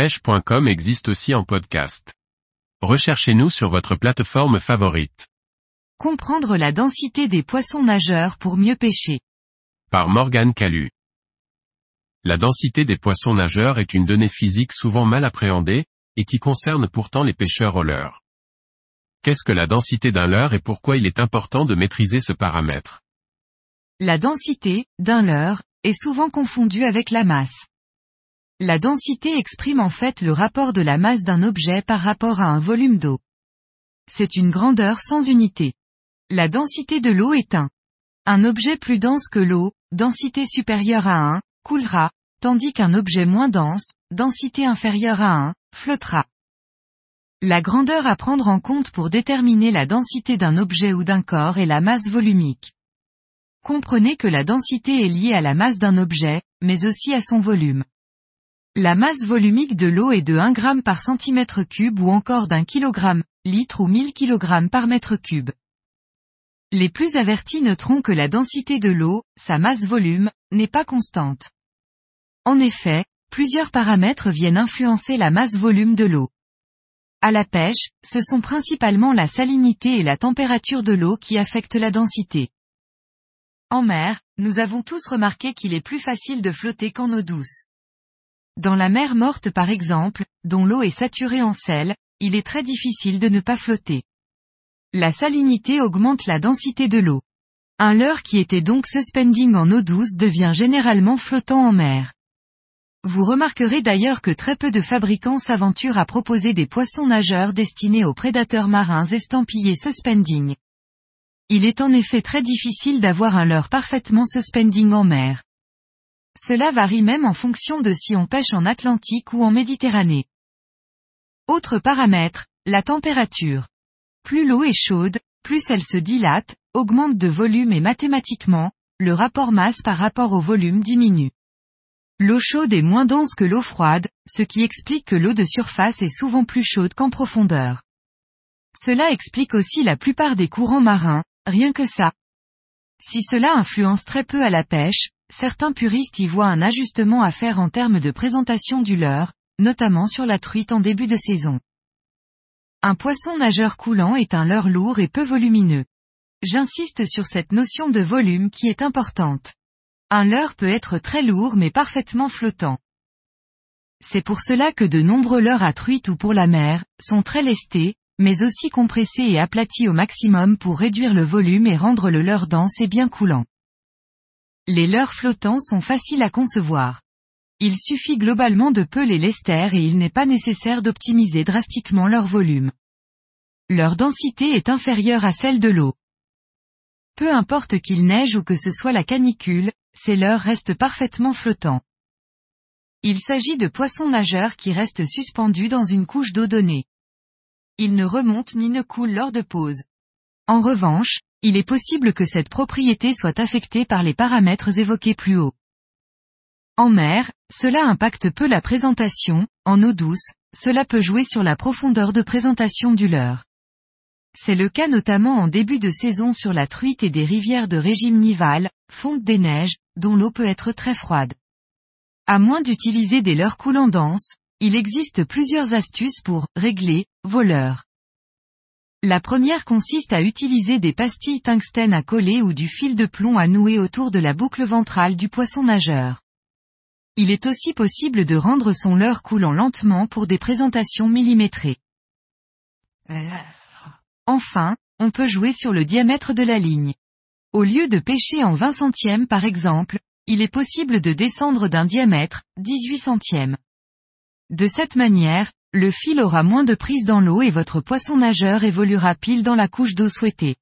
pêche.com existe aussi en podcast. Recherchez-nous sur votre plateforme favorite. Comprendre la densité des poissons nageurs pour mieux pêcher. Par Morgane Calu. La densité des poissons nageurs est une donnée physique souvent mal appréhendée, et qui concerne pourtant les pêcheurs au leurre. Qu'est-ce que la densité d'un leurre et pourquoi il est important de maîtriser ce paramètre? La densité, d'un leurre, est souvent confondue avec la masse. La densité exprime en fait le rapport de la masse d'un objet par rapport à un volume d'eau. C'est une grandeur sans unité. La densité de l'eau est 1. Un objet plus dense que l'eau, densité supérieure à 1, coulera, tandis qu'un objet moins dense, densité inférieure à 1, flottera. La grandeur à prendre en compte pour déterminer la densité d'un objet ou d'un corps est la masse volumique. Comprenez que la densité est liée à la masse d'un objet, mais aussi à son volume. La masse volumique de l'eau est de 1 g par centimètre cube ou encore d'un kilogramme, litre ou 1000 kg par mètre cube. Les plus avertis noteront que la densité de l'eau, sa masse volume, n'est pas constante. En effet, plusieurs paramètres viennent influencer la masse volume de l'eau. À la pêche, ce sont principalement la salinité et la température de l'eau qui affectent la densité. En mer, nous avons tous remarqué qu'il est plus facile de flotter qu'en eau douce. Dans la mer morte par exemple, dont l'eau est saturée en sel, il est très difficile de ne pas flotter. La salinité augmente la densité de l'eau. Un leurre qui était donc suspending en eau douce devient généralement flottant en mer. Vous remarquerez d'ailleurs que très peu de fabricants s'aventurent à proposer des poissons nageurs destinés aux prédateurs marins estampillés suspending. Il est en effet très difficile d'avoir un leurre parfaitement suspending en mer. Cela varie même en fonction de si on pêche en Atlantique ou en Méditerranée. Autre paramètre, la température. Plus l'eau est chaude, plus elle se dilate, augmente de volume et mathématiquement, le rapport masse par rapport au volume diminue. L'eau chaude est moins dense que l'eau froide, ce qui explique que l'eau de surface est souvent plus chaude qu'en profondeur. Cela explique aussi la plupart des courants marins, rien que ça. Si cela influence très peu à la pêche, certains puristes y voient un ajustement à faire en termes de présentation du leurre, notamment sur la truite en début de saison. Un poisson nageur coulant est un leurre lourd et peu volumineux. J'insiste sur cette notion de volume qui est importante. Un leurre peut être très lourd mais parfaitement flottant. C'est pour cela que de nombreux leurres à truite ou pour la mer, sont très lestés, mais aussi compressés et aplatis au maximum pour réduire le volume et rendre le leurre dense et bien coulant. Les leurres flottants sont faciles à concevoir. Il suffit globalement de peu les lester et il n'est pas nécessaire d'optimiser drastiquement leur volume. Leur densité est inférieure à celle de l'eau. Peu importe qu'il neige ou que ce soit la canicule, ces leurres restent parfaitement flottants. Il s'agit de poissons nageurs qui restent suspendus dans une couche d'eau donnée. Ils ne remontent ni ne coulent lors de pause. En revanche, il est possible que cette propriété soit affectée par les paramètres évoqués plus haut. En mer, cela impacte peu la présentation, en eau douce, cela peut jouer sur la profondeur de présentation du leurre. C'est le cas notamment en début de saison sur la truite et des rivières de régime nival, fonte des neiges, dont l'eau peut être très froide. À moins d'utiliser des leurres coulants denses, il existe plusieurs astuces pour régler vos leurres. La première consiste à utiliser des pastilles tungstène à coller ou du fil de plomb à nouer autour de la boucle ventrale du poisson nageur. Il est aussi possible de rendre son leurre coulant lentement pour des présentations millimétrées. Enfin, on peut jouer sur le diamètre de la ligne. Au lieu de pêcher en 20 centièmes par exemple, il est possible de descendre d'un diamètre, 18 centièmes. De cette manière, le fil aura moins de prise dans l'eau et votre poisson nageur évoluera pile dans la couche d'eau souhaitée.